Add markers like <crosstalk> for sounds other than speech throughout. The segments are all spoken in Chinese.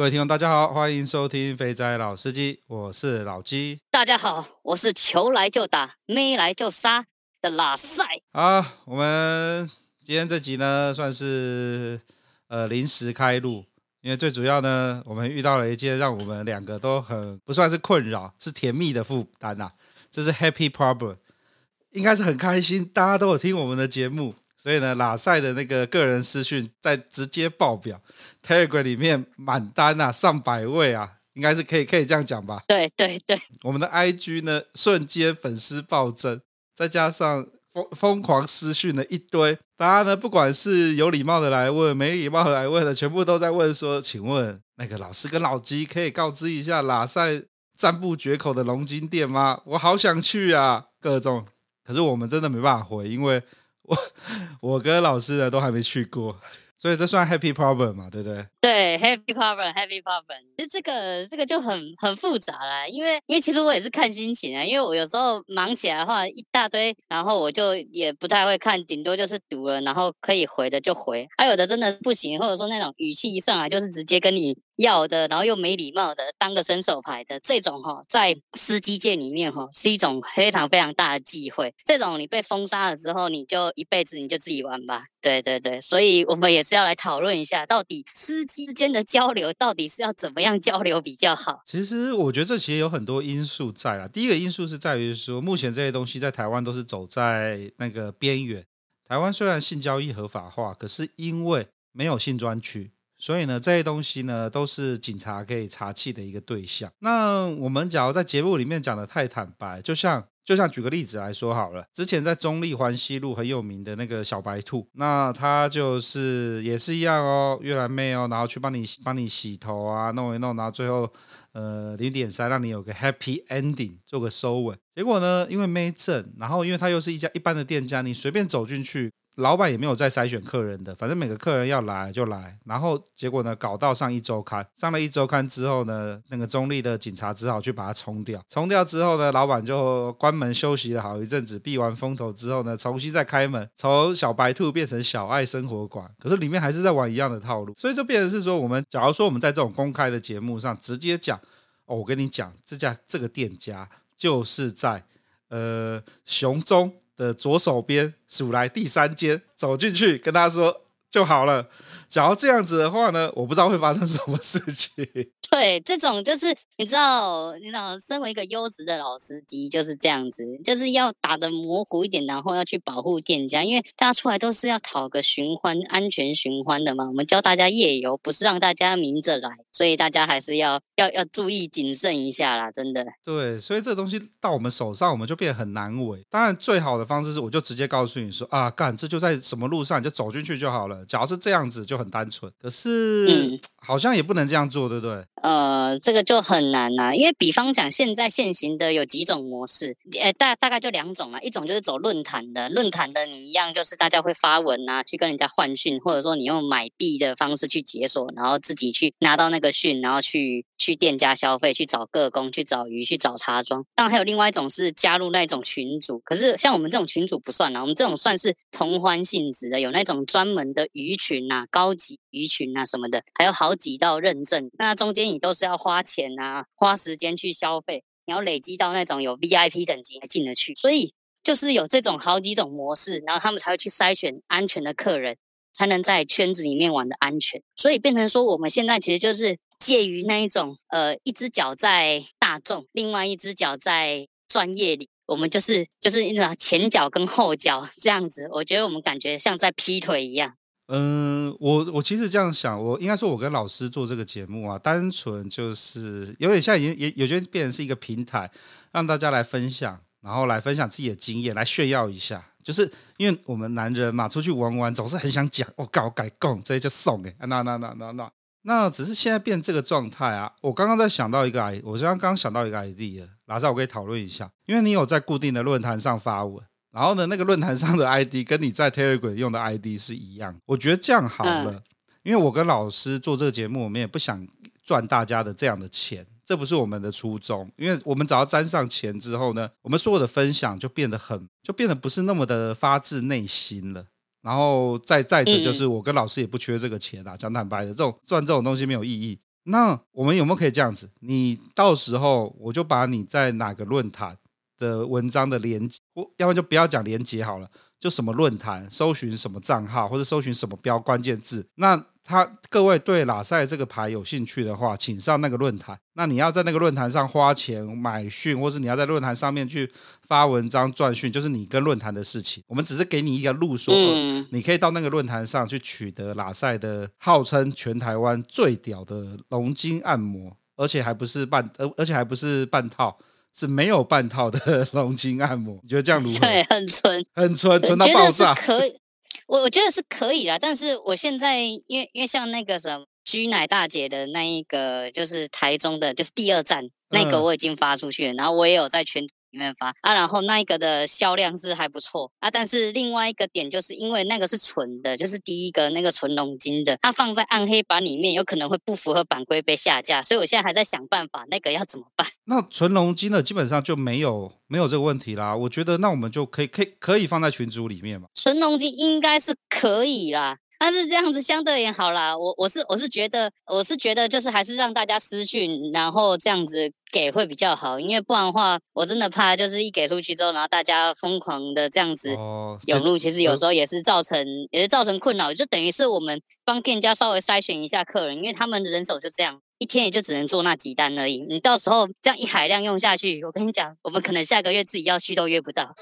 各位听众，大家好，欢迎收听肥仔老司机，我是老鸡。大家好，我是球来就打，妹来就杀的拉赛。好，我们今天这集呢，算是呃临时开录，因为最主要呢，我们遇到了一件让我们两个都很不算是困扰，是甜蜜的负担呐，这是 Happy Problem，应该是很开心，大家都有听我们的节目。所以呢，拉塞的那个个人私讯在直接爆表，Telegram 里面满单啊，上百位啊，应该是可以可以这样讲吧？对对对，我们的 IG 呢，瞬间粉丝暴增，再加上疯疯狂私讯了一堆，大家呢，不管是有礼貌的来问，没礼貌的来问的，全部都在问说，请问那个老师跟老鸡可以告知一下拉塞赞不绝口的龙筋店吗？我好想去啊，各种，可是我们真的没办法回，因为。我 <laughs> 我跟老师呢都还没去过，所以这算 happy problem 嘛，对不对？对，happy problem，happy problem。其实这个这个就很很复杂啦，因为因为其实我也是看心情啊，因为我有时候忙起来的话一大堆，然后我就也不太会看，顶多就是读了，然后可以回的就回，还有的真的不行，或者说那种语气一上来就是直接跟你。要的，然后又没礼貌的，当个伸手牌的这种哈，在司机界里面哈，是一种非常非常大的忌讳。这种你被封杀了之后，你就一辈子你就自己玩吧。对对对，所以我们也是要来讨论一下，到底司机之间的交流到底是要怎么样交流比较好？其实我觉得这其实有很多因素在啦。第一个因素是在于说，目前这些东西在台湾都是走在那个边缘。台湾虽然性交易合法化，可是因为没有性专区。所以呢，这些东西呢，都是警察可以查缉的一个对象。那我们假如在节目里面讲的太坦白，就像就像举个例子来说好了，之前在中立环西路很有名的那个小白兔，那他就是也是一样哦，越南妹哦，然后去帮你帮你洗头啊，弄一弄，然后最后呃零点三让你有个 happy ending，做个收尾。结果呢，因为没证，然后因为他又是一家一般的店家，你随便走进去。老板也没有在筛选客人的，反正每个客人要来就来，然后结果呢，搞到上一周刊，上了一周刊之后呢，那个中立的警察只好去把它冲掉，冲掉之后呢，老板就关门休息了好一阵子，避完风头之后呢，重新再开门，从小白兔变成小爱生活馆，可是里面还是在玩一样的套路，所以就变成是说，我们假如说我们在这种公开的节目上直接讲，哦，我跟你讲，这家这个店家就是在呃熊中。的左手边数来第三间，走进去跟他说就好了。假如这样子的话呢，我不知道会发生什么事情。对，这种就是你知道，你知道，身为一个优质的老司机就是这样子，就是要打的模糊一点，然后要去保护店家，因为大家出来都是要讨个寻欢、安全寻欢的嘛。我们教大家夜游，不是让大家明着来，所以大家还是要要要注意谨慎一下啦，真的。对，所以这东西到我们手上，我们就变得很难为。当然，最好的方式是，我就直接告诉你说啊，干，这就在什么路上，你就走进去就好了。假如是这样子，就很单纯。可是，嗯，好像也不能这样做，对不对？呃，这个就很难啦，因为比方讲，现在现行的有几种模式，呃，大大概就两种啊，一种就是走论坛的，论坛的你一样就是大家会发文啊，去跟人家换讯，或者说你用买币的方式去解锁，然后自己去拿到那个讯，然后去去店家消费，去找个工，去找鱼，去找茶庄。当然还有另外一种是加入那种群组，可是像我们这种群组不算啦，我们这种算是同欢性质的，有那种专门的鱼群啊，高级鱼群啊什么的，还有好几道认证，那中间。你都是要花钱啊，花时间去消费，你要累积到那种有 VIP 等级才进得去，所以就是有这种好几种模式，然后他们才会去筛选安全的客人，才能在圈子里面玩的安全。所以变成说，我们现在其实就是介于那一种，呃，一只脚在大众，另外一只脚在专业里，我们就是就是那种前脚跟后脚这样子。我觉得我们感觉像在劈腿一样。嗯，我我其实这样想，我应该说，我跟老师做这个节目啊，单纯就是有点像已经也有些变成是一个平台，让大家来分享，然后来分享自己的经验，来炫耀一下。就是因为我们男人嘛，出去玩玩总是很想讲，我搞改供，这些就送哎，那那那那那。那只是现在变这个状态啊。我刚刚在想到一个 I，我刚刚想到一个 idea，拉萨我可以讨论一下，因为你有在固定的论坛上发文，然后呢，那个论坛上的 ID 跟你在 Telegram 用的 ID 是一样，我觉得这样好了，嗯、因为我跟老师做这个节目，我们也不想赚大家的这样的钱。这不是我们的初衷，因为我们只要沾上钱之后呢，我们所有的分享就变得很，就变得不是那么的发自内心了。然后再再者就是，我跟老师也不缺这个钱啊，讲坦白的，这种赚这种东西没有意义。那我们有没有可以这样子？你到时候我就把你在哪个论坛的文章的连结，我要不然就不要讲连接好了，就什么论坛搜寻什么账号或者搜寻什么标关键字，那。他各位对拉塞这个牌有兴趣的话，请上那个论坛。那你要在那个论坛上花钱买讯，或是你要在论坛上面去发文章赚讯，就是你跟论坛的事情。我们只是给你一个路说，嗯、你可以到那个论坛上去取得拉塞的号称全台湾最屌的龙筋按摩，而且还不是半，而而且还不是半套，是没有半套的 <laughs> 龙筋按摩。你觉得这样如何？对，很纯，<laughs> 很纯，纯到爆炸，可以。我我觉得是可以啦，但是我现在因为因为像那个什么居奶大姐的那一个，就是台中的，就是第二站那个我已经发出去了，嗯、然后我也有在群。里面发啊，然后那一个的销量是还不错啊，但是另外一个点就是因为那个是纯的，就是第一个那个纯龙金的，它放在暗黑版里面有可能会不符合版规被下架，所以我现在还在想办法，那个要怎么办？那纯龙金的基本上就没有没有这个问题啦，我觉得那我们就可以可以可以放在群组里面嘛。纯龙金应该是可以啦。但是这样子相对也好啦，我我是我是觉得我是觉得就是还是让大家私讯，然后这样子给会比较好，因为不然的话，我真的怕就是一给出去之后，然后大家疯狂的这样子涌入，其实有时候也是造成也是造成困扰，就等于是我们帮店家稍微筛选一下客人，因为他们人手就这样，一天也就只能做那几单而已。你到时候这样一海量用下去，我跟你讲，我们可能下个月自己要去都约不到。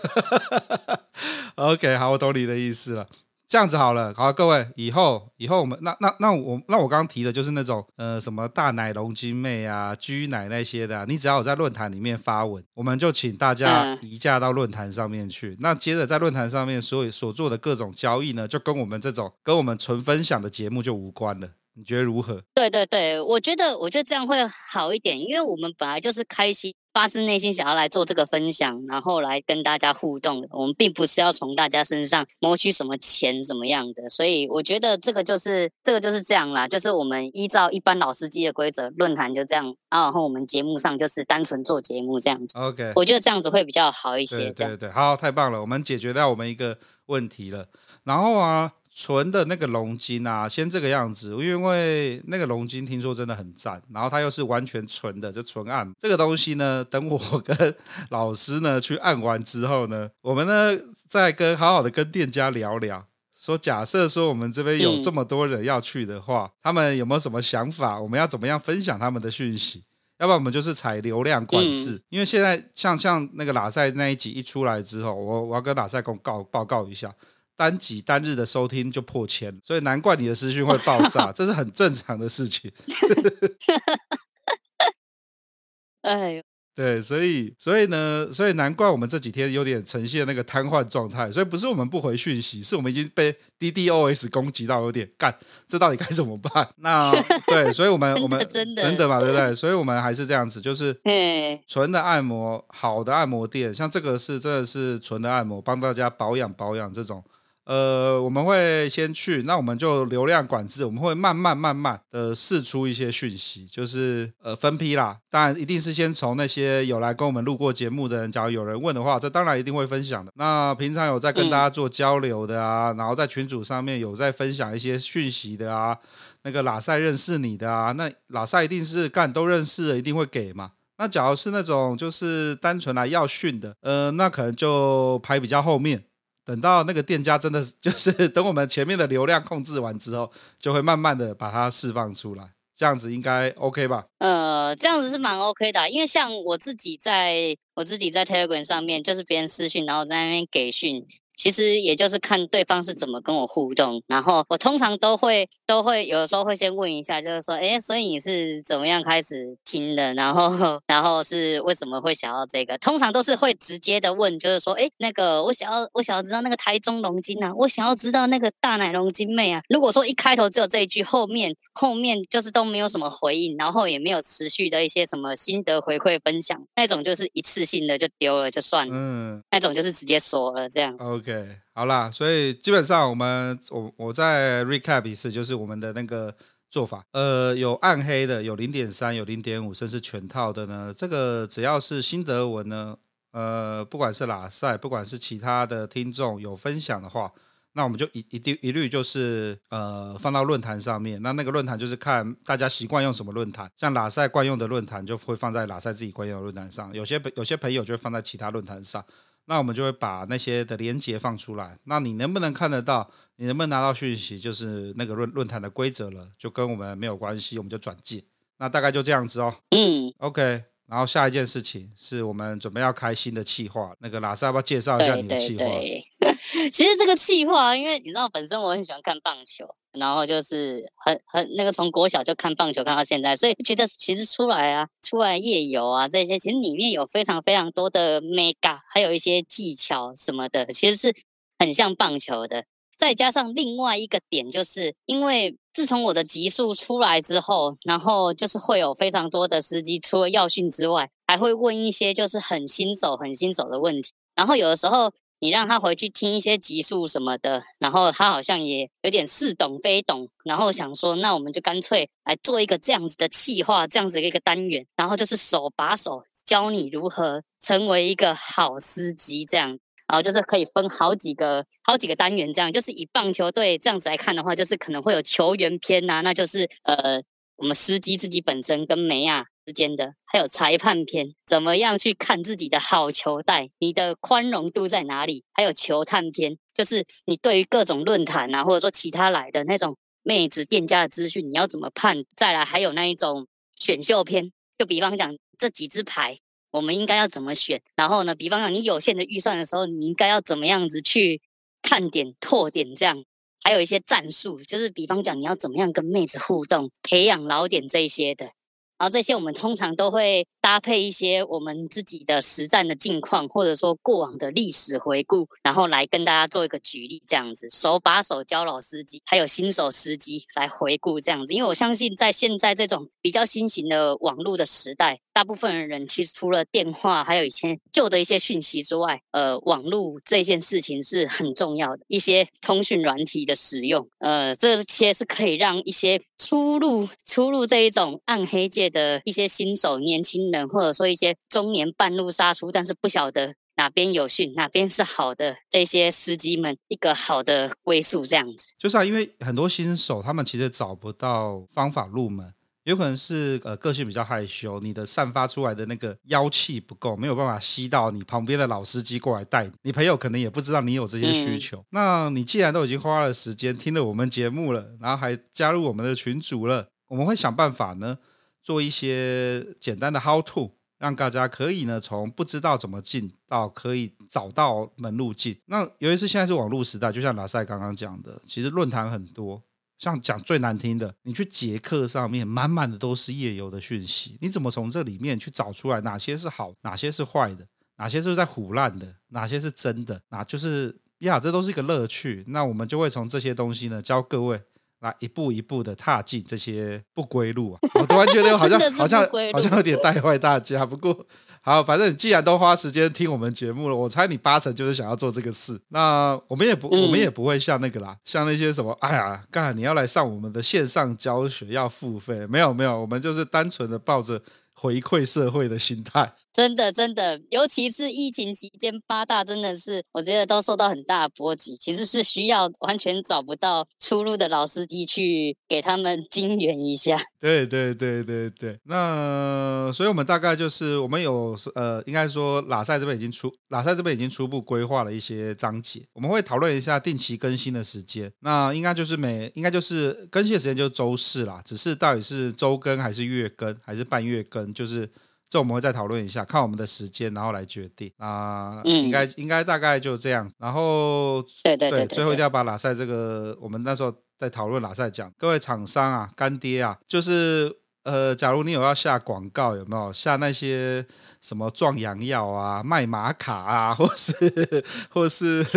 <laughs> OK，好，我懂你的意思了。这样子好了，好，各位，以后以后我们那那那我那我刚刚提的就是那种呃什么大奶龙筋妹啊、居奶那些的，啊，你只要有在论坛里面发文，我们就请大家移驾到论坛上面去。嗯、那接着在论坛上面所所做的各种交易呢，就跟我们这种跟我们纯分享的节目就无关了。你觉得如何？对对对，我觉得我觉得这样会好一点，因为我们本来就是开心。发自内心想要来做这个分享，然后来跟大家互动的。我们并不是要从大家身上谋取什么钱，什么样的。所以我觉得这个就是这个就是这样啦，就是我们依照一般老司机的规则，论坛就这样，然后我们节目上就是单纯做节目这样子。OK，我觉得这样子会比较好一些。对对对，好，太棒了，我们解决掉我们一个问题了。然后啊。纯的那个龙筋啊，先这个样子，因为那个龙筋听说真的很赞，然后它又是完全纯的，就纯按这个东西呢。等我跟老师呢去按完之后呢，我们呢再跟好好的跟店家聊聊，说假设说我们这边有这么多人要去的话，嗯、他们有没有什么想法？我们要怎么样分享他们的讯息？要不然我们就是采流量管制，嗯、因为现在像像那个拉塞那一集一出来之后，我我要跟喇塞公告报告一下。单集单日的收听就破千，所以难怪你的私讯会爆炸，<laughs> 这是很正常的事情。<laughs> 哎呦，对，所以所以呢，所以难怪我们这几天有点呈现那个瘫痪状态。所以不是我们不回讯息，是我们已经被 DDoS 攻击到有点干，这到底该怎么办？那 <laughs> 对，所以我们我们真的真的嘛，对不对？所以我们还是这样子，就是纯的按摩，好的按摩店，像这个是真的是纯的按摩，帮大家保养保养这种。呃，我们会先去，那我们就流量管制，我们会慢慢慢慢的试出一些讯息，就是呃分批啦。当然，一定是先从那些有来跟我们录过节目的人，假如有人问的话，这当然一定会分享的。那平常有在跟大家做交流的啊，嗯、然后在群组上面有在分享一些讯息的啊，那个喇塞认识你的啊，那喇塞一定是干都认识的，一定会给嘛。那假如是那种就是单纯来要讯的，呃，那可能就排比较后面。等到那个店家真的 <laughs> 就是等我们前面的流量控制完之后，就会慢慢的把它释放出来，这样子应该 OK 吧？呃，这样子是蛮 OK 的，因为像我自己在我自己在 Telegram 上面，就是别人私讯，然后在那边给讯，其实也就是看对方是怎么跟我互动，然后我通常都会都会有的时候会先问一下，就是说，哎，所以你是怎么样开始听的？然后然后是为什么会想要这个？通常都是会直接的问，就是说，哎，那个我想要我想要知道那个台中龙筋啊，我想要知道那个大奶龙筋妹啊。如果说一开头只有这一句，后面后面就是都没有什么回应，然后也没有持续的一些什么心得回馈分享，那种就是一次性的就丢了就算了，嗯，那种就是直接锁了这样。OK，好啦，所以基本上我们我我再 recap 一次，就是我们的那个做法，呃，有暗黑的，有零点三，有零点五，甚至全套的呢。这个只要是新德文呢，呃，不管是喇赛，不管是其他的听众有分享的话。那我们就一一定一律就是呃放到论坛上面，那那个论坛就是看大家习惯用什么论坛，像喇赛惯用的论坛就会放在喇赛自己惯用的论坛上，有些有些朋友就会放在其他论坛上，那我们就会把那些的连接放出来，那你能不能看得到，你能不能拿到讯息，就是那个论论坛的规则了，就跟我们没有关系，我们就转寄，那大概就这样子哦。嗯，OK。然后下一件事情是我们准备要开新的企划，那个老师要不要介绍一下你的企划？对对对 <laughs> 其实这个计划，因为你知道本身我很喜欢看棒球，然后就是很很那个从国小就看棒球看到现在，所以觉得其实出来啊，出来夜游啊这些，其实里面有非常非常多的 mega，还有一些技巧什么的，其实是很像棒球的。再加上另外一个点，就是因为自从我的集数出来之后，然后就是会有非常多的司机，除了要训之外，还会问一些就是很新手、很新手的问题。然后有的时候你让他回去听一些集数什么的，然后他好像也有点似懂非懂，然后想说，那我们就干脆来做一个这样子的企划，这样子的一个单元，然后就是手把手教你如何成为一个好司机这样。然后就是可以分好几个、好几个单元，这样就是以棒球队这样子来看的话，就是可能会有球员篇呐、那就是呃，我们司机自己本身跟梅亚之间的，还有裁判篇，怎么样去看自己的好球带，你的宽容度在哪里？还有球探篇，就是你对于各种论坛啊，或者说其他来的那种妹子店家的资讯，你要怎么判？再来还有那一种选秀篇，就比方讲这几支牌。我们应该要怎么选？然后呢，比方讲你有限的预算的时候，你应该要怎么样子去看点、拓点这样？还有一些战术，就是比方讲你要怎么样跟妹子互动、培养老点这些的。然后这些我们通常都会搭配一些我们自己的实战的近况，或者说过往的历史回顾，然后来跟大家做一个举例，这样子手把手教老司机，还有新手司机来回顾这样子。因为我相信在现在这种比较新型的网络的时代，大部分的人其实除了电话，还有以前旧的一些讯息之外，呃，网络这件事情是很重要的。一些通讯软体的使用，呃，这些是可以让一些初入初入这一种暗黑界的一些新手年轻人，或者说一些中年半路杀出，但是不晓得哪边有训，哪边是好的这些司机们一个好的归宿，这样子。就是啊，因为很多新手他们其实找不到方法入门。有可能是呃个性比较害羞，你的散发出来的那个妖气不够，没有办法吸到你旁边的老司机过来带你。你朋友可能也不知道你有这些需求。嗯、那你既然都已经花了时间听了我们节目了，然后还加入我们的群组了，我们会想办法呢，做一些简单的 how to，让大家可以呢从不知道怎么进到可以找到门路进。那尤其是现在是网络时代，就像喇赛刚刚讲的，其实论坛很多。像讲最难听的，你去捷克上面满满的都是夜游的讯息，你怎么从这里面去找出来哪些是好，哪些是坏的，哪些是在唬烂的，哪些是真的？那就是呀，这都是一个乐趣。那我们就会从这些东西呢，教各位来一步一步的踏进这些不归路啊。<laughs> 我突然觉得好像好像好像有点带坏大家，不过。好，反正你既然都花时间听我们节目了，我猜你八成就是想要做这个事。那我们也不，我们也不会像那个啦，像那些什么，哎呀，干，你要来上我们的线上教学要付费？没有没有，我们就是单纯的抱着。回馈社会的心态，真的真的，尤其是疫情期间，八大真的是我觉得都受到很大的波及，其实是需要完全找不到出路的老司机去给他们精援一下。<laughs> 对对对对对，那所以我们大概就是我们有呃，应该说喇赛这边已经出，喇赛这边已经初步规划了一些章节，我们会讨论一下定期更新的时间。那应该就是每应该就是更新的时间就是周四啦，只是到底是周更还是月更还是半月更。就是这我们会再讨论一下，看我们的时间，然后来决定啊。嗯，应该应该大概就这样。然后对对对，对，最后一定要把拉塞这个，我们那时候在讨论拉塞讲，各位厂商啊，干爹啊，就是呃，假如你有要下广告，有没有下那些什么壮阳药啊、卖玛卡啊，或是或是。<laughs>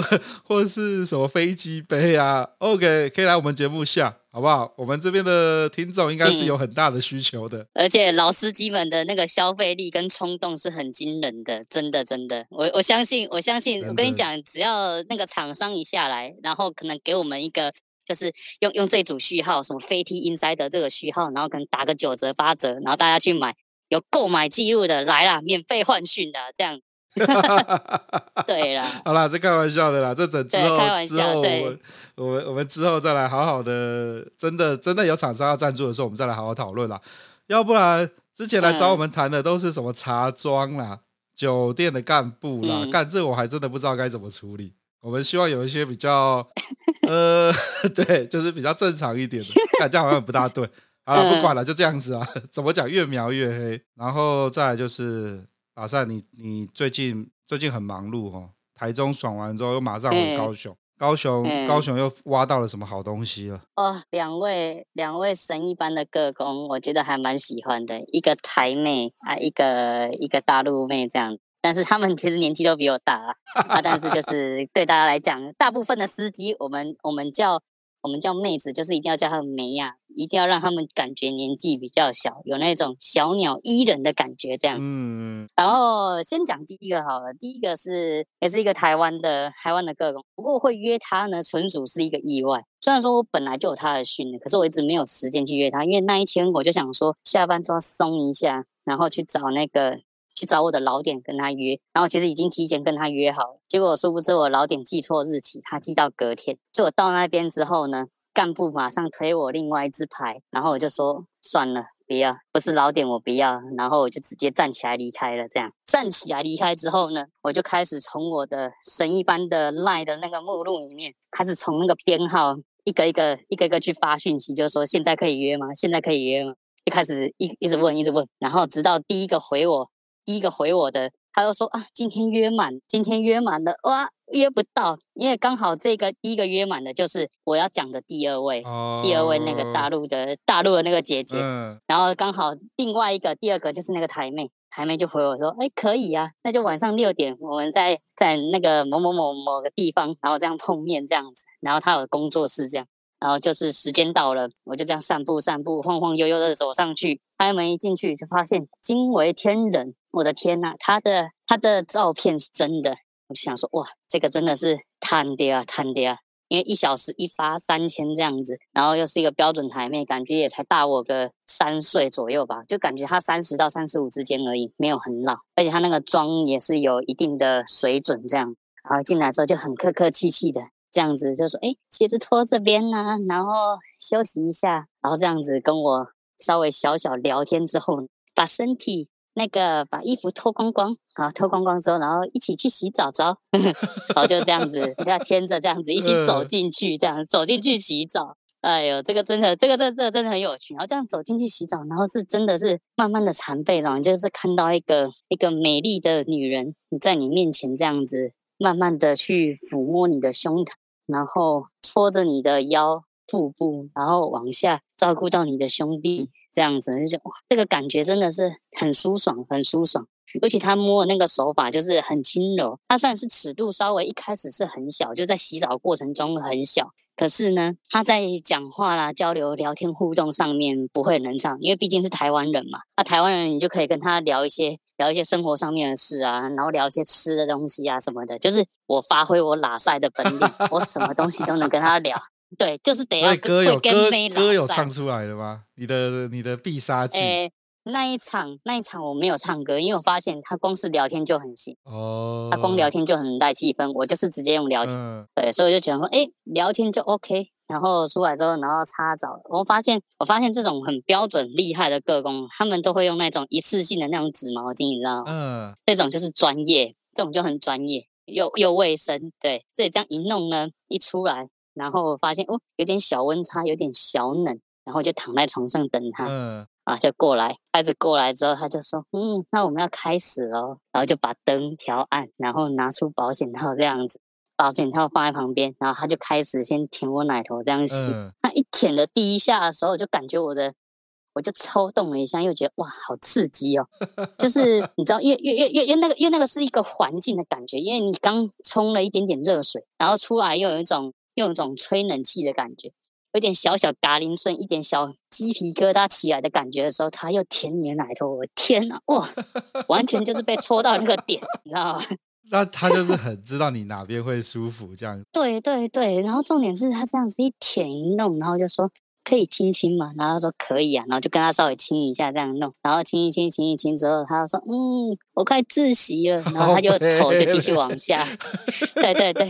或或是什么飞机杯啊？OK，可以来我们节目下，好不好？我们这边的听众应该是有很大的需求的，嗯、而且老司机们的那个消费力跟冲动是很惊人的，真的真的，我我相信，我相信，我跟你讲，只要那个厂商一下来，然后可能给我们一个，就是用用这组序号，什么飞 T Inside 的这个序号，然后可能打个九折八折，然后大家去买，有购买记录的来啦，免费换训的这样。<laughs> 对啦，好啦，这开玩笑的啦，这等之后之后我们我们我们之后再来好好的，真的真的有厂商要赞助的时候，我们再来好好讨论啦。要不然之前来找我们谈的都是什么茶庄啦、嗯、酒店的干部啦，干、嗯、这我还真的不知道该怎么处理。我们希望有一些比较 <laughs> 呃，<laughs> 对，就是比较正常一点的，感觉好像不大对。好了，不管了，就这样子啊，怎么讲越描越黑。然后再来就是。拉赛，你你最近最近很忙碌哦。台中爽完之后，又马上回高雄，嗯、高雄、嗯、高雄又挖到了什么好东西了？哦，两位两位神一般的个工，我觉得还蛮喜欢的。一个台妹啊，一个一个大陆妹这样，但是他们其实年纪都比我大啊，啊，但是就是对大家来讲，大部分的司机，我们我们叫。我们叫妹子，就是一定要叫她们妹呀，一定要让他们感觉年纪比较小，有那种小鸟依人的感觉，这样。嗯。然后先讲第一个好了，第一个是也是一个台湾的台湾的个工，不过会约他呢，纯属是一个意外。虽然说我本来就有他的训，可是我一直没有时间去约他，因为那一天我就想说下班之后松一下，然后去找那个。去找我的老点跟他约，然后其实已经提前跟他约好，结果殊不知我老点记错日期，他记到隔天。就我到那边之后呢，干部马上推我另外一支牌，然后我就说算了，不要，不是老点我不要，然后我就直接站起来离开了。这样站起来离开之后呢，我就开始从我的神一般的赖的那个目录里面，开始从那个编号一个一个一个一个去发讯息，就是说现在可以约吗？现在可以约吗？就开始一一直问一直问，然后直到第一个回我。第一个回我的，他就说啊，今天约满，今天约满了，哇，约不到，因为刚好这个第一个约满的就是我要讲的第二位，哦、第二位那个大陆的大陆的那个姐姐，嗯、然后刚好另外一个第二个就是那个台妹，台妹就回我说，哎，可以啊，那就晚上六点我们在在那个某某某某个地方，然后这样碰面这样子，然后他有工作室这样。然后就是时间到了，我就这样散步散步，晃晃悠悠的走上去，开门一进去就发现惊为天人，我的天呐，他的他的照片是真的，我就想说哇，这个真的是探爹啊探爹啊，因为一小时一发三千这样子，然后又是一个标准台妹，感觉也才大我个三岁左右吧，就感觉他三十到三十五之间而已，没有很老，而且他那个妆也是有一定的水准这样，然后进来之后就很客客气气的。这样子就说，哎，鞋子脱这边呢、然后休息一下，然后这样子跟我稍微小小聊天之后，把身体那个把衣服脱光光，啊，脱光光之后，然后一起去洗澡澡，<laughs> 然后就这样子，要牵着这样子一起走进去，这样走进去洗澡。哎呦，这个真的，这个这这真的很有趣。然后这样走进去洗澡，然后是真的是慢慢的缠背，然后就是看到一个一个美丽的女人你在你面前这样子，慢慢的去抚摸你的胸膛。然后搓着你的腰、腹部，然后往下照顾到你的兄弟，这样子就哇，这个感觉真的是很舒爽，很舒爽。尤其他摸的那个手法就是很轻柔，他虽然是尺度稍微一开始是很小，就在洗澡过程中很小，可是呢，他在讲话啦、交流、聊天、互动上面不会冷场，因为毕竟是台湾人嘛。那台湾人你就可以跟他聊一些聊一些生活上面的事啊，然后聊一些吃的东西啊什么的。就是我发挥我拉赛的本领，我什么东西都能跟他聊。对，就是得要歌有歌歌有唱出来的吗？你的你的必杀技。欸那一场，那一场我没有唱歌，因为我发现他光是聊天就很行。哦。他光聊天就很带气氛，我就是直接用聊天。嗯。对，所以我就觉得说，哎，聊天就 OK。然后出来之后，然后擦澡，我发现，我发现这种很标准厉害的个工，他们都会用那种一次性的那种纸毛巾，你知道吗？嗯。这种就是专业，这种就很专业，又又卫生。对，所以这样一弄呢，一出来，然后我发现哦，有点小温差，有点小冷，然后就躺在床上等他。嗯。啊，就过来，开始过来之后，他就说，嗯，那我们要开始喽，然后就把灯调暗，然后拿出保险套这样子，保险套放在旁边，然后他就开始先舔我奶头这样洗。嗯、他一舔了第一下的时候，我就感觉我的，我就抽动了一下，又觉得哇，好刺激哦！<laughs> 就是你知道，因为因为因为因为那个因为那个是一个环境的感觉，因为你刚冲了一点点热水，然后出来又有一种又有一种吹冷气的感觉。有点小小嘎铃顺，一点小鸡皮疙瘩起来的感觉的时候，他又舔你的奶头，我天哪，哇，<laughs> 完全就是被戳到那个点，你知道吗？<laughs> 那他就是很知道你哪边会舒服，这样。对对对，然后重点是他这样子一舔一弄，然后就说。可以亲亲吗？然后他说可以啊，然后就跟他稍微亲一下，这样弄，然后亲一亲，亲一亲之后，他就说嗯，我快窒息了，然后他就头就继续往下，<laughs> 对对对，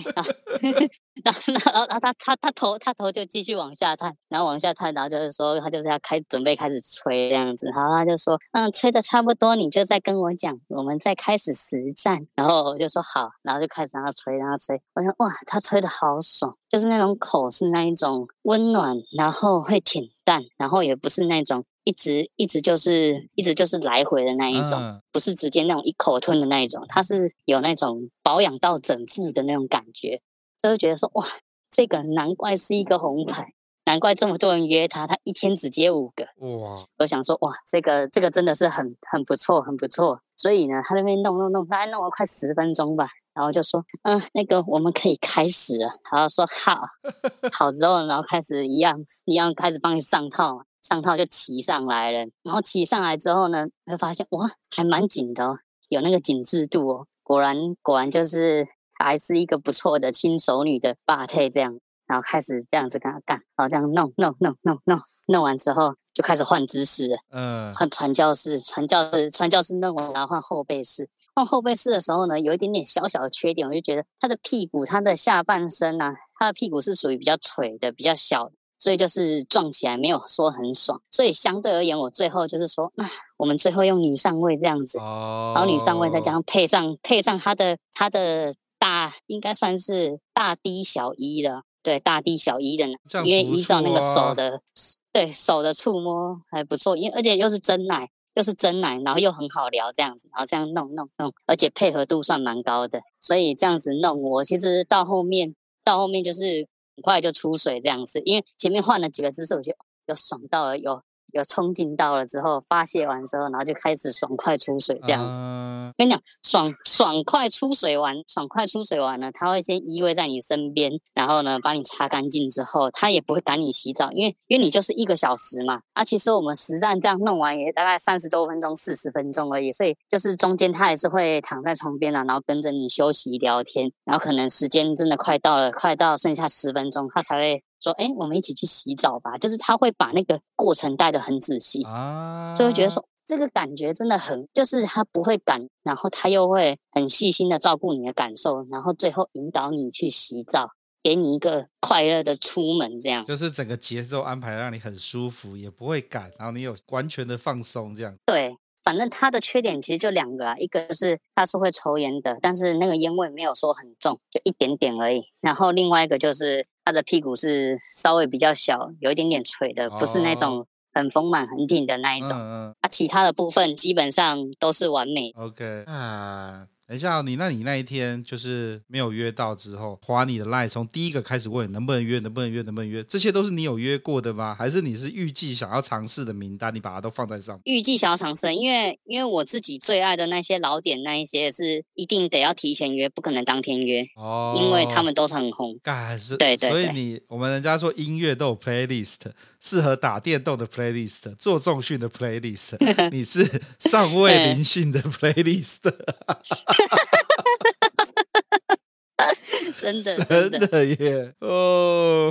然后然后然后他他他头他头就继续往下探，然后往下探，然后就是说他就是要开准备开始吹这样子，然后他就说嗯，吹的差不多，你就再跟我讲，我们再开始实战，然后我就说好，然后就开始让他吹，让他吹，我想哇，他吹的好爽。就是那种口是那一种温暖，然后会挺淡，然后也不是那种一直一直就是一直就是来回的那一种，嗯、不是直接那种一口吞的那一种，它是有那种保养到整副的那种感觉，就会觉得说哇，这个难怪是一个红牌，难怪这么多人约他，他一天只接五个哇！我想说哇，这个这个真的是很很不错，很不错。所以呢，他那边弄弄弄，大概弄了快十分钟吧。然后就说，嗯，那个我们可以开始了。然后说好，<laughs> 好之后，然后开始一样一样开始帮你上套，上套就骑上来了。然后骑上来之后呢，会发现哇，还蛮紧的哦，有那个紧致度哦。果然果然就是还是一个不错的轻熟女的霸退这样。然后开始这样子跟他干，然后这样弄弄弄弄弄，弄完之后就开始换姿势了。嗯，换传教士，传教士，传教士弄完，然后换后背式。换后背式的时候呢，有一点点小小的缺点，我就觉得他的屁股，他的下半身啊，他的屁股是属于比较垂的，比较小，所以就是撞起来没有说很爽。所以相对而言，我最后就是说，那我们最后用女上位这样子，哦、然后女上位再加上配上配上他的他的大，应该算是大 D 小一的。对，大 D 小一的呢，啊、因为依照那个手的，对手的触摸还不错，因为而且又是真奶，又是真奶，然后又很好聊这样子，然后这样弄弄弄，而且配合度算蛮高的，所以这样子弄，我其实到后面到后面就是很很快就出水这样子，因为前面换了几个姿势，我就有爽到了，有。有冲劲到了之后，发泄完之后，然后就开始爽快出水这样子。Uh、跟你讲，爽爽快出水完，爽快出水完了，他会先依偎在你身边，然后呢，把你擦干净之后，他也不会赶你洗澡，因为因为你就是一个小时嘛。啊，其实我们实战这样弄完也大概三十多分钟、四十分钟而已，所以就是中间他也是会躺在床边啊，然后跟着你休息聊天，然后可能时间真的快到了，快到剩下十分钟，他才会。说，哎，我们一起去洗澡吧。就是他会把那个过程带得很仔细，啊，就会觉得说这个感觉真的很，就是他不会赶，然后他又会很细心的照顾你的感受，然后最后引导你去洗澡，给你一个快乐的出门，这样。就是整个节奏安排让你很舒服，也不会赶，然后你有完全的放松，这样。对。反正他的缺点其实就两个啊，一个是他是会抽烟的，但是那个烟味没有说很重，就一点点而已。然后另外一个就是他的屁股是稍微比较小，有一点点垂的，不是那种很丰满很挺的那一种。啊，其他的部分基本上都是完美。OK 啊。等一下，你那你那一天就是没有约到之后，划你的 line，从第一个开始问能不能约，能不能约，能不能约，这些都是你有约过的吗？还是你是预计想要尝试的名单，你把它都放在上面？预计想要尝试，因为因为我自己最爱的那些老点，那一些是一定得要提前约，不可能当天约哦，因为他们都是很红。干是，对对对，所以你我们人家说音乐都有 playlist，适合打电动的 playlist，做重训的 playlist，<laughs> 你是尚未灵性的 playlist。<laughs> 真的，真的耶！哦，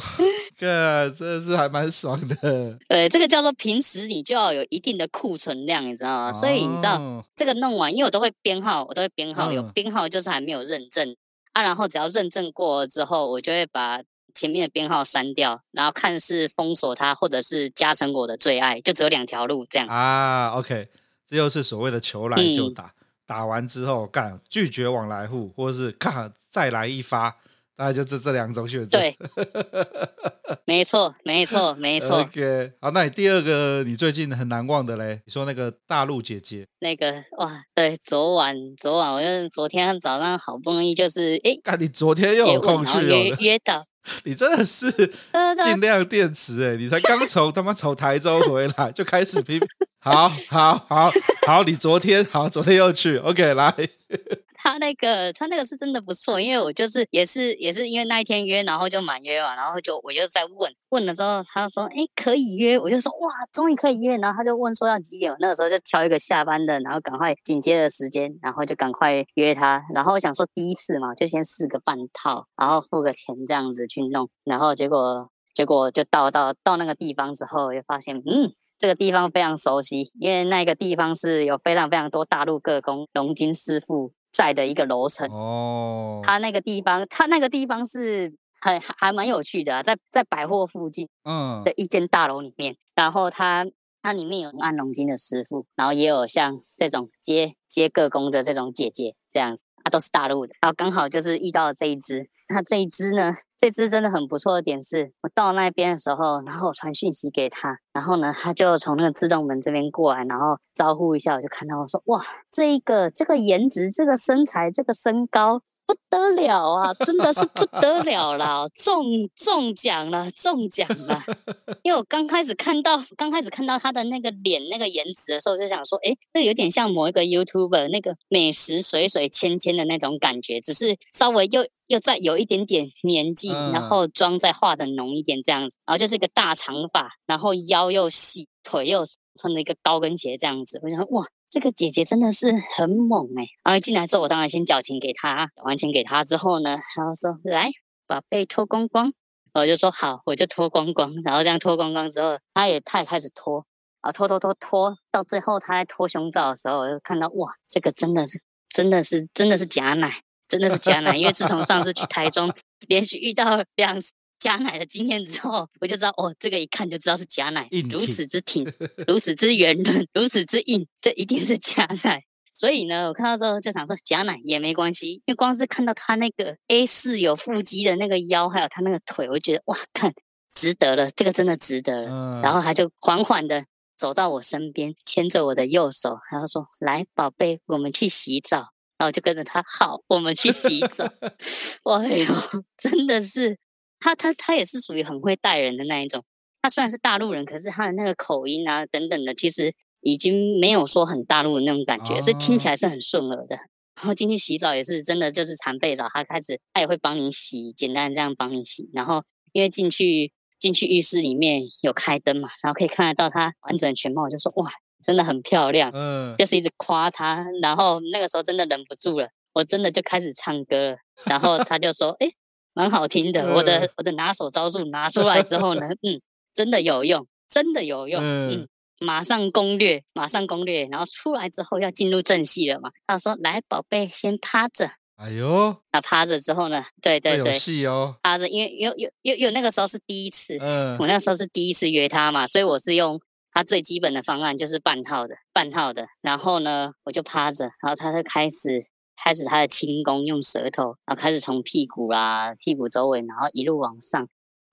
哥，真的是还蛮爽的。对，这个叫做平时你就要有一定的库存量，你知道吗？哦、所以你知道这个弄完，因为我都会编号，我都会编号，有编号就是还没有认证啊。然后只要认证过了之后，我就会把前面的编号删掉，然后看是封锁它，或者是加成我的最爱，就只有两条路这样啊。OK，这又是所谓的求来就打。嗯打完之后干拒绝往来户，或者是看再来一发，大概就这这两种选择。对，<laughs> 没错，没错，没错。OK，好，那你第二个你最近很难忘的嘞？你说那个大陆姐姐，那个哇，对，昨晚昨晚，我就昨天早上好不容易就是哎，看你昨天又有空去约约到。<laughs> 你真的是尽量电池哎！你才刚从他妈从台州回来就开始拼，好好好好，你昨天好，昨天又去，OK，来。<laughs> 他那个他那个是真的不错，因为我就是也是也是因为那一天约，然后就满约嘛，然后就我就在问问了之后，他说哎可以约，我就说哇终于可以约，然后他就问说要几点，我那个时候就挑一个下班的，然后赶快紧接着时间，然后就赶快约他，然后我想说第一次嘛，就先试个半套，然后付个钱这样子去弄，然后结果结果就到到到那个地方之后，就发现嗯这个地方非常熟悉，因为那个地方是有非常非常多大陆各工龙金师傅。在的一个楼层哦，他那个地方，他那个地方是很还蛮有趣的啊，在在百货附近，嗯，的一间大楼里面，然后他它里面有按龙筋的师傅，然后也有像这种接接各工的这种姐姐这样子。它都是大陆的，然后刚好就是遇到了这一只。那这一只呢，这只真的很不错的点是，我到那边的时候，然后我传讯息给他，然后呢，他就从那个自动门这边过来，然后招呼一下，我就看到我说，哇，这一个这个颜值，这个身材，这个身高。不得了啊，真的是不得了啦，<laughs> 中中奖了，中奖了！<laughs> 因为我刚开始看到，刚开始看到他的那个脸那个颜值的时候，我就想说，哎，这有点像某一个 YouTuber 那个美食水水芊芊的那种感觉，只是稍微又又再有一点点年纪，然后妆再化的浓一点这样子，然后就是一个大长发，然后腰又细，腿又穿着一个高跟鞋这样子，我想说哇。这个姐姐真的是很猛哎！然后进来之后，我当然先缴钱给她。缴完钱给她之后呢，然后说：“来，宝贝，脱光光。”我就说：“好，我就脱光光。”然后这样脱光光之后，她也她也开始脱啊，脱脱脱脱，到最后她在脱胸罩的时候，我就看到哇，这个真的是真的是真的是假奶，真的是假奶。因为自从上次去台中，连续遇到两次。假奶的经验之后，我就知道哦，这个一看就知道是假奶，如此之挺，<laughs> 如此之圆润，如此之硬，这一定是假奶。所以呢，我看到之后就想说假奶也没关系，因为光是看到他那个 A 四有腹肌的那个腰，还有他那个腿，我就觉得哇，看值得了，这个真的值得了。嗯、然后他就缓缓的走到我身边，牵着我的右手，然后说：“来，宝贝，我们去洗澡。”然后我就跟着他，好，我们去洗澡。<laughs> 哎呦，真的是。他他他也是属于很会带人的那一种。他虽然是大陆人，可是他的那个口音啊等等的，其实已经没有说很大陆的那种感觉，所以听起来是很顺耳的。然后进去洗澡也是真的，就是常备澡，他开始他也会帮你洗，简单这样帮你洗。然后因为进去进去浴室里面有开灯嘛，然后可以看得到他完整的全貌，我就说哇，真的很漂亮，嗯，就是一直夸他。然后那个时候真的忍不住了，我真的就开始唱歌了。然后他就说，哎。蛮好听的，我的我的拿手招数拿出来之后呢，<laughs> 嗯，真的有用，真的有用，嗯，马上攻略，马上攻略，然后出来之后要进入正戏了嘛。他说：“来，宝贝，先趴着。”哎呦，那趴着之后呢？对对对，有戏哦。趴着，因为有有有有那个时候是第一次，嗯，我那个时候是第一次约他嘛，所以我是用他最基本的方案，就是半套的，半套的。然后呢，我就趴着，然后他就开始。开始他的轻功，用舌头，然后开始从屁股啦、屁股周围，然后一路往上，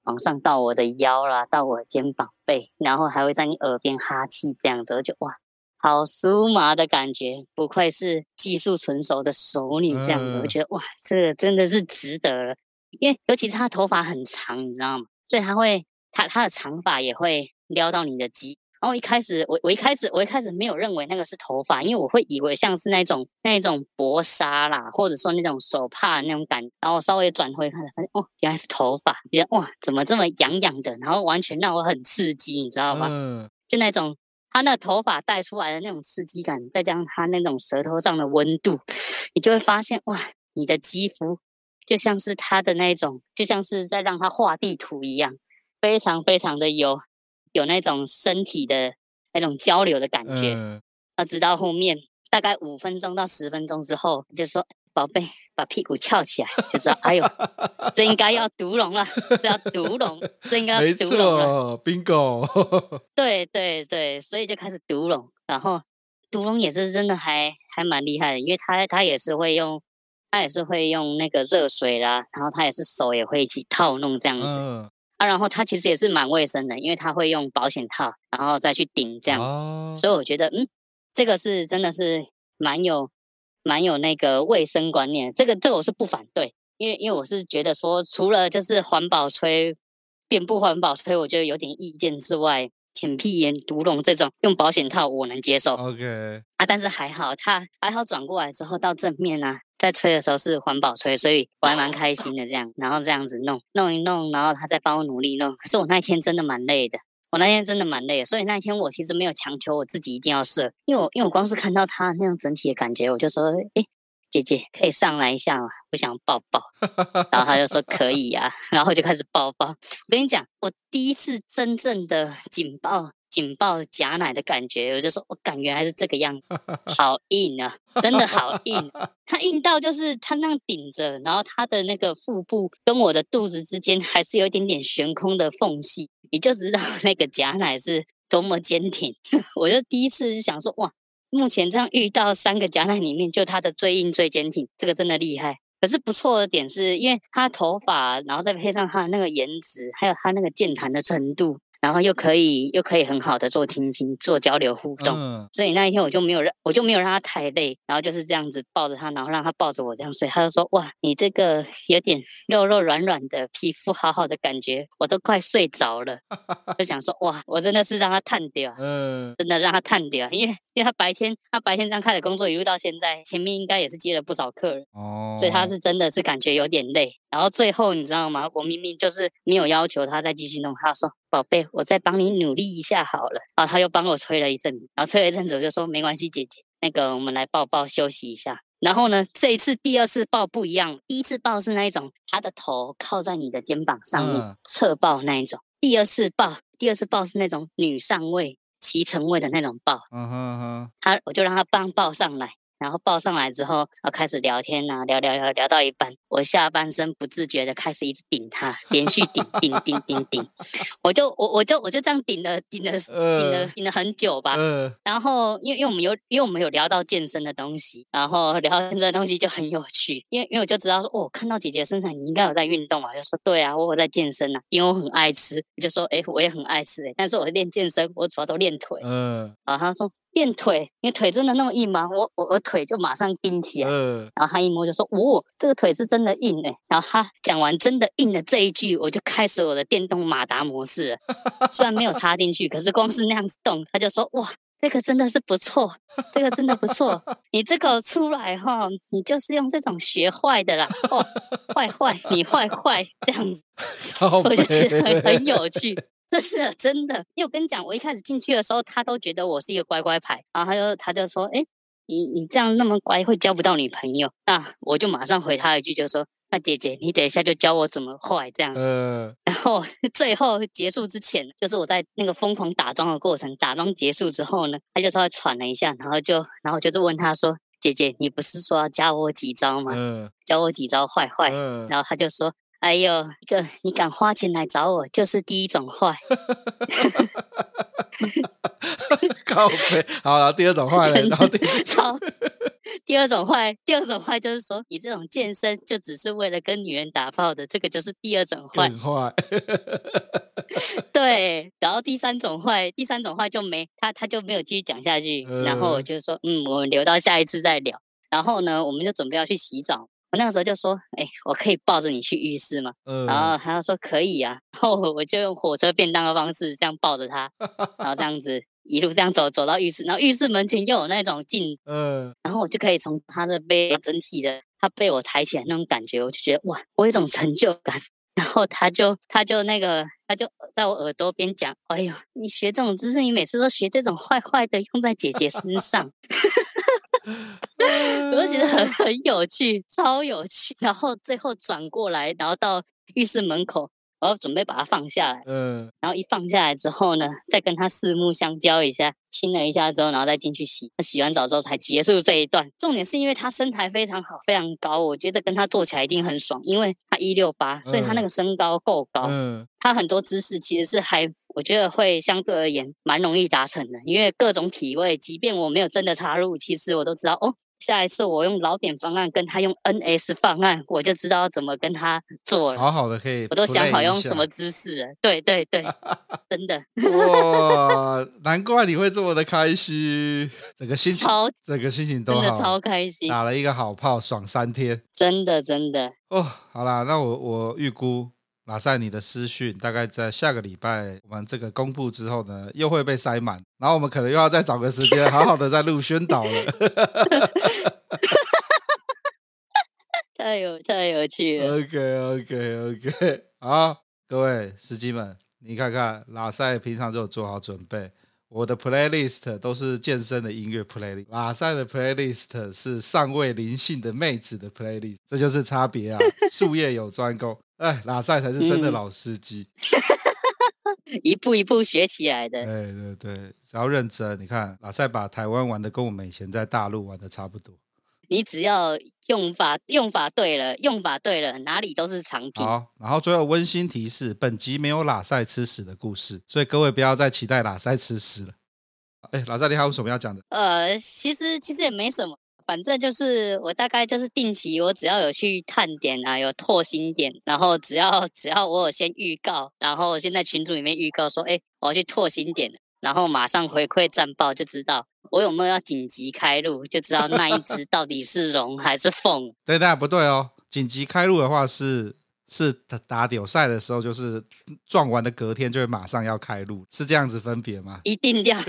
往上到我的腰啦，到我的肩膀背，然后还会在你耳边哈气，这样子我就哇，好酥麻的感觉，不愧是技术纯熟的熟女，这样子我觉得哇，这个真的是值得了，因为尤其是他头发很长，你知道吗？所以他会，他他的长发也会撩到你的肌。然后一开始，我我一开始我一开始没有认为那个是头发，因为我会以为像是那种那种薄纱啦，或者说那种手帕那种感。然后我稍微转回看，发现哦，原来是头发。觉得哇，怎么这么痒痒的？然后完全让我很刺激，你知道吗？嗯。就那种他那头发带出来的那种刺激感，再加上他那种舌头上的温度，你就会发现哇，你的肌肤就像是他的那种，就像是在让他画地图一样，非常非常的油。有那种身体的那种交流的感觉，那、嗯、直到后面大概五分钟到十分钟之后，就说：“宝贝，把屁股翘起来，就知道，哎呦，这应该要 <laughs> 独龙了，这要独龙，这应该要独龙了，bingo。<laughs> 对对对，所以就开始独龙，然后独龙也是真的还还蛮厉害的，因为他他也是会用他也是会用那个热水啦，然后他也是手也会一起套弄这样子。嗯、啊，然后他其实也是蛮卫生的，因为他会用保险套，然后再去顶这样。哦、所以我觉得，嗯，这个是真的是蛮有蛮有那个卫生观念。这个这个我是不反对，因为因为我是觉得说，除了就是环保吹变不环保吹，我觉得有点意见之外。舔屁眼、毒龙这种用保险套我能接受，OK 啊，但是还好他还好转过来之后到正面啊，在吹的时候是环保吹，所以我还蛮开心的这样，然后这样子弄弄一弄，然后他再帮我努力弄，可是我那一天真的蛮累的，我那天真的蛮累的，所以那一天我其实没有强求我自己一定要射，因为我因为我光是看到他那样整体的感觉，我就说，诶姐姐可以上来一下吗？我想抱抱，<laughs> 然后他就说可以啊，然后就开始抱抱。我跟你讲，我第一次真正的紧抱紧抱假奶的感觉，我就说我感觉还是这个样子，好硬啊，真的好硬。<laughs> 它硬到就是它那样顶着，然后它的那个腹部跟我的肚子之间还是有一点点悬空的缝隙，你就知道那个假奶是多么坚挺。<laughs> 我就第一次是想说哇。目前这样遇到三个假奶里面，就它的最硬最坚挺，这个真的厉害。可是不错的点是，因为他头发，然后再配上他的那个颜值，还有他那个健谈的程度。然后又可以又可以很好的做亲亲做交流互动，嗯、所以那一天我就没有让我就没有让他太累，然后就是这样子抱着他，然后让他抱着我这样睡。他就说：“哇，你这个有点肉肉软软的皮肤，好好的感觉，我都快睡着了。<laughs> ”就想说：“哇，我真的是让他叹掉，嗯，真的让他叹掉，因为因为他白天他白天这样开始工作一路到现在，前面应该也是接了不少客人哦，所以他是真的是感觉有点累。然后最后你知道吗？我明明就是没有要求他再继续弄，他说。”宝贝，我再帮你努力一下好了。然后他又帮我吹了一阵子，然后吹了一阵子，我就说没关系，姐姐，那个我们来抱抱休息一下。然后呢，这一次第二次抱不一样，第一次抱是那一种，他的头靠在你的肩膀上面，嗯、侧抱那一种。第二次抱，第二次抱是那种女上位、骑乘位的那种抱。嗯哼哼，他我就让他帮抱上来。然后抱上来之后，要开始聊天呐、啊，聊聊聊聊到一半，我下半身不自觉的开始一直顶他，连续顶顶顶顶顶，我就我我就我就这样顶了顶了 <laughs> 顶了顶了很久吧。然后因为因为我们有因为我们有聊到健身的东西，然后聊到健身的东西就很有趣，因为因为我就知道说哦，看到姐姐身材，你应该有在运动啊，就说对啊，我有在健身啊，因为我很爱吃，我就说哎，我也很爱吃哎，但是我练健身，我主要都练腿。嗯，然后他说。练腿，你腿真的那么硬吗？我我我腿就马上硬起来，嗯、然后他一摸就说：“哦，这个腿是真的硬哎。”然后他讲完“真的硬”的这一句，我就开始我的电动马达模式了。虽然没有插进去，可是光是那样子动，他就说：“哇，这个真的是不错，这个真的不错。<laughs> 你这个出来哈，你就是用这种学坏的啦，哦，坏坏，你坏坏这样子，<laughs> 我就觉得很很有 <laughs> 趣。”真的真的，因为我跟你讲，我一开始进去的时候，他都觉得我是一个乖乖牌，然后他就他就说：“哎，你你这样那么乖，会交不到女朋友。”那我就马上回他一句，就说：“那姐姐，你等一下就教我怎么坏这样。”嗯。然后 <laughs> 最后结束之前，就是我在那个疯狂打桩的过程，打桩结束之后呢，他就稍微喘了一下，然后就然后就是问他说：“姐姐，你不是说要教我几招吗？嗯。教我几招坏坏。嗯。然后他就说。哎呦，一个你敢花钱来找我，就是第一种坏。<laughs> 靠北，好，然后第二种坏了，<laughs> 然后第超第二种坏，第二种坏就是说，你这种健身就只是为了跟女人打炮的，这个就是第二种坏。坏。<laughs> 对，然后第三种坏，第三种坏就没他，他就没有继续讲下去。呃、然后我就说，嗯，我们留到下一次再聊。然后呢，我们就准备要去洗澡。我那个时候就说：“哎、欸，我可以抱着你去浴室吗？”嗯、然后他说：“可以啊。”然后我就用火车便当的方式这样抱着他，然后这样子一路这样走走到浴室，然后浴室门前又有那种镜子，嗯，然后我就可以从他的背整体的他被我抬起来那种感觉，我就觉得哇，我有一种成就感。然后他就他就那个他就在我耳朵边讲：“哎呦，你学这种姿势，你每次都学这种坏坏的，用在姐姐身上。” <laughs> 我就觉得很很有趣，超有趣。然后最后转过来，然后到浴室门口，我要准备把它放下来。嗯。然后一放下来之后呢，再跟他四目相交一下，亲了一下之后，然后再进去洗。洗完澡之后才结束这一段。重点是因为他身材非常好，非常高，我觉得跟他做起来一定很爽，因为他一六八，所以他那个身高够高。嗯。他很多姿势其实是还我觉得会相对而言蛮容易达成的，因为各种体位，即便我没有真的插入，其实我都知道哦。下一次我用老点方案跟他用 NS 方案，我就知道怎么跟他做了。好好的可以，我都想好用什么姿势了。对对对，<laughs> 真的。哇，难怪你会这么的开心，整个心情超，整个心情都，真的超开心，打了一个好炮，爽三天。真的真的。哦，好啦，那我我预估。马赛，你的私讯大概在下个礼拜我们这个公布之后呢，又会被塞满，然后我们可能又要再找个时间，好好的再录宣导了。<laughs> 太有太有趣了。OK OK OK，<laughs> 好，各位司机们，你看看，拉赛平常就有做好准备，我的 playlist 都是健身的音乐 playlist，拉赛的 playlist 是尚未灵性的妹子的 playlist，这就是差别啊，<laughs> 术业有专攻。哎，拉赛才是真的老司机，嗯、<laughs> 一步一步学起来的。对对对，只要认真，你看拉赛把台湾玩的跟我们以前在大陆玩的差不多。你只要用法用法对了，用法对了，哪里都是长品。好，然后最后温馨提示：本集没有拉塞吃屎的故事，所以各位不要再期待拉塞吃屎了。哎，拉赛，你还有什么要讲的？呃，其实其实也没什么。反正就是我大概就是定期，我只要有去探点啊，有拓新点，然后只要只要我有先预告，然后先在群组里面预告说，哎，我要去拓新点，然后马上回馈战报，就知道我有没有要紧急开路，就知道那一只到底是龙还是凤。<laughs> 对，那不对哦，紧急开路的话是。是打打丢赛的时候，就是撞完的隔天就会马上要开路，是这样子分别吗？<laughs> 一定要，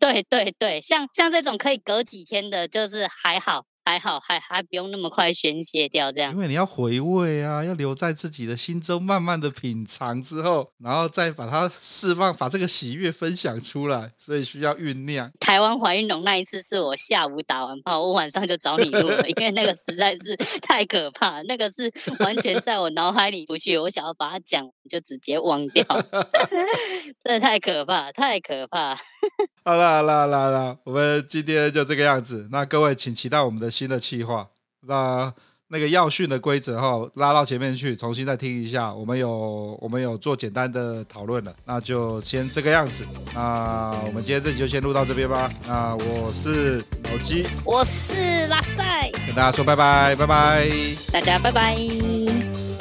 对对对，像像这种可以隔几天的，就是还好。还好，还还不用那么快宣泄掉，这样。因为你要回味啊，要留在自己的心中，慢慢的品尝之后，然后再把它释放，把这个喜悦分享出来，所以需要酝酿。台湾怀孕龙那一次是我下午打完炮，我晚上就找你录了，因为那个实在是 <laughs> 太可怕，那个是完全在我脑海里不去，我想要把它讲，就直接忘掉 <laughs> <laughs> 真的太可怕，太可怕。<laughs> 好了好了好了好了，我们今天就这个样子，那各位请期待我们的。新的企划，那那个要训的规则哈，拉到前面去，重新再听一下。我们有我们有做简单的讨论了，那就先这个样子。那我们今天这集就先录到这边吧。那我是老鸡，我是拉塞，跟大家说拜拜，拜拜，大家拜拜。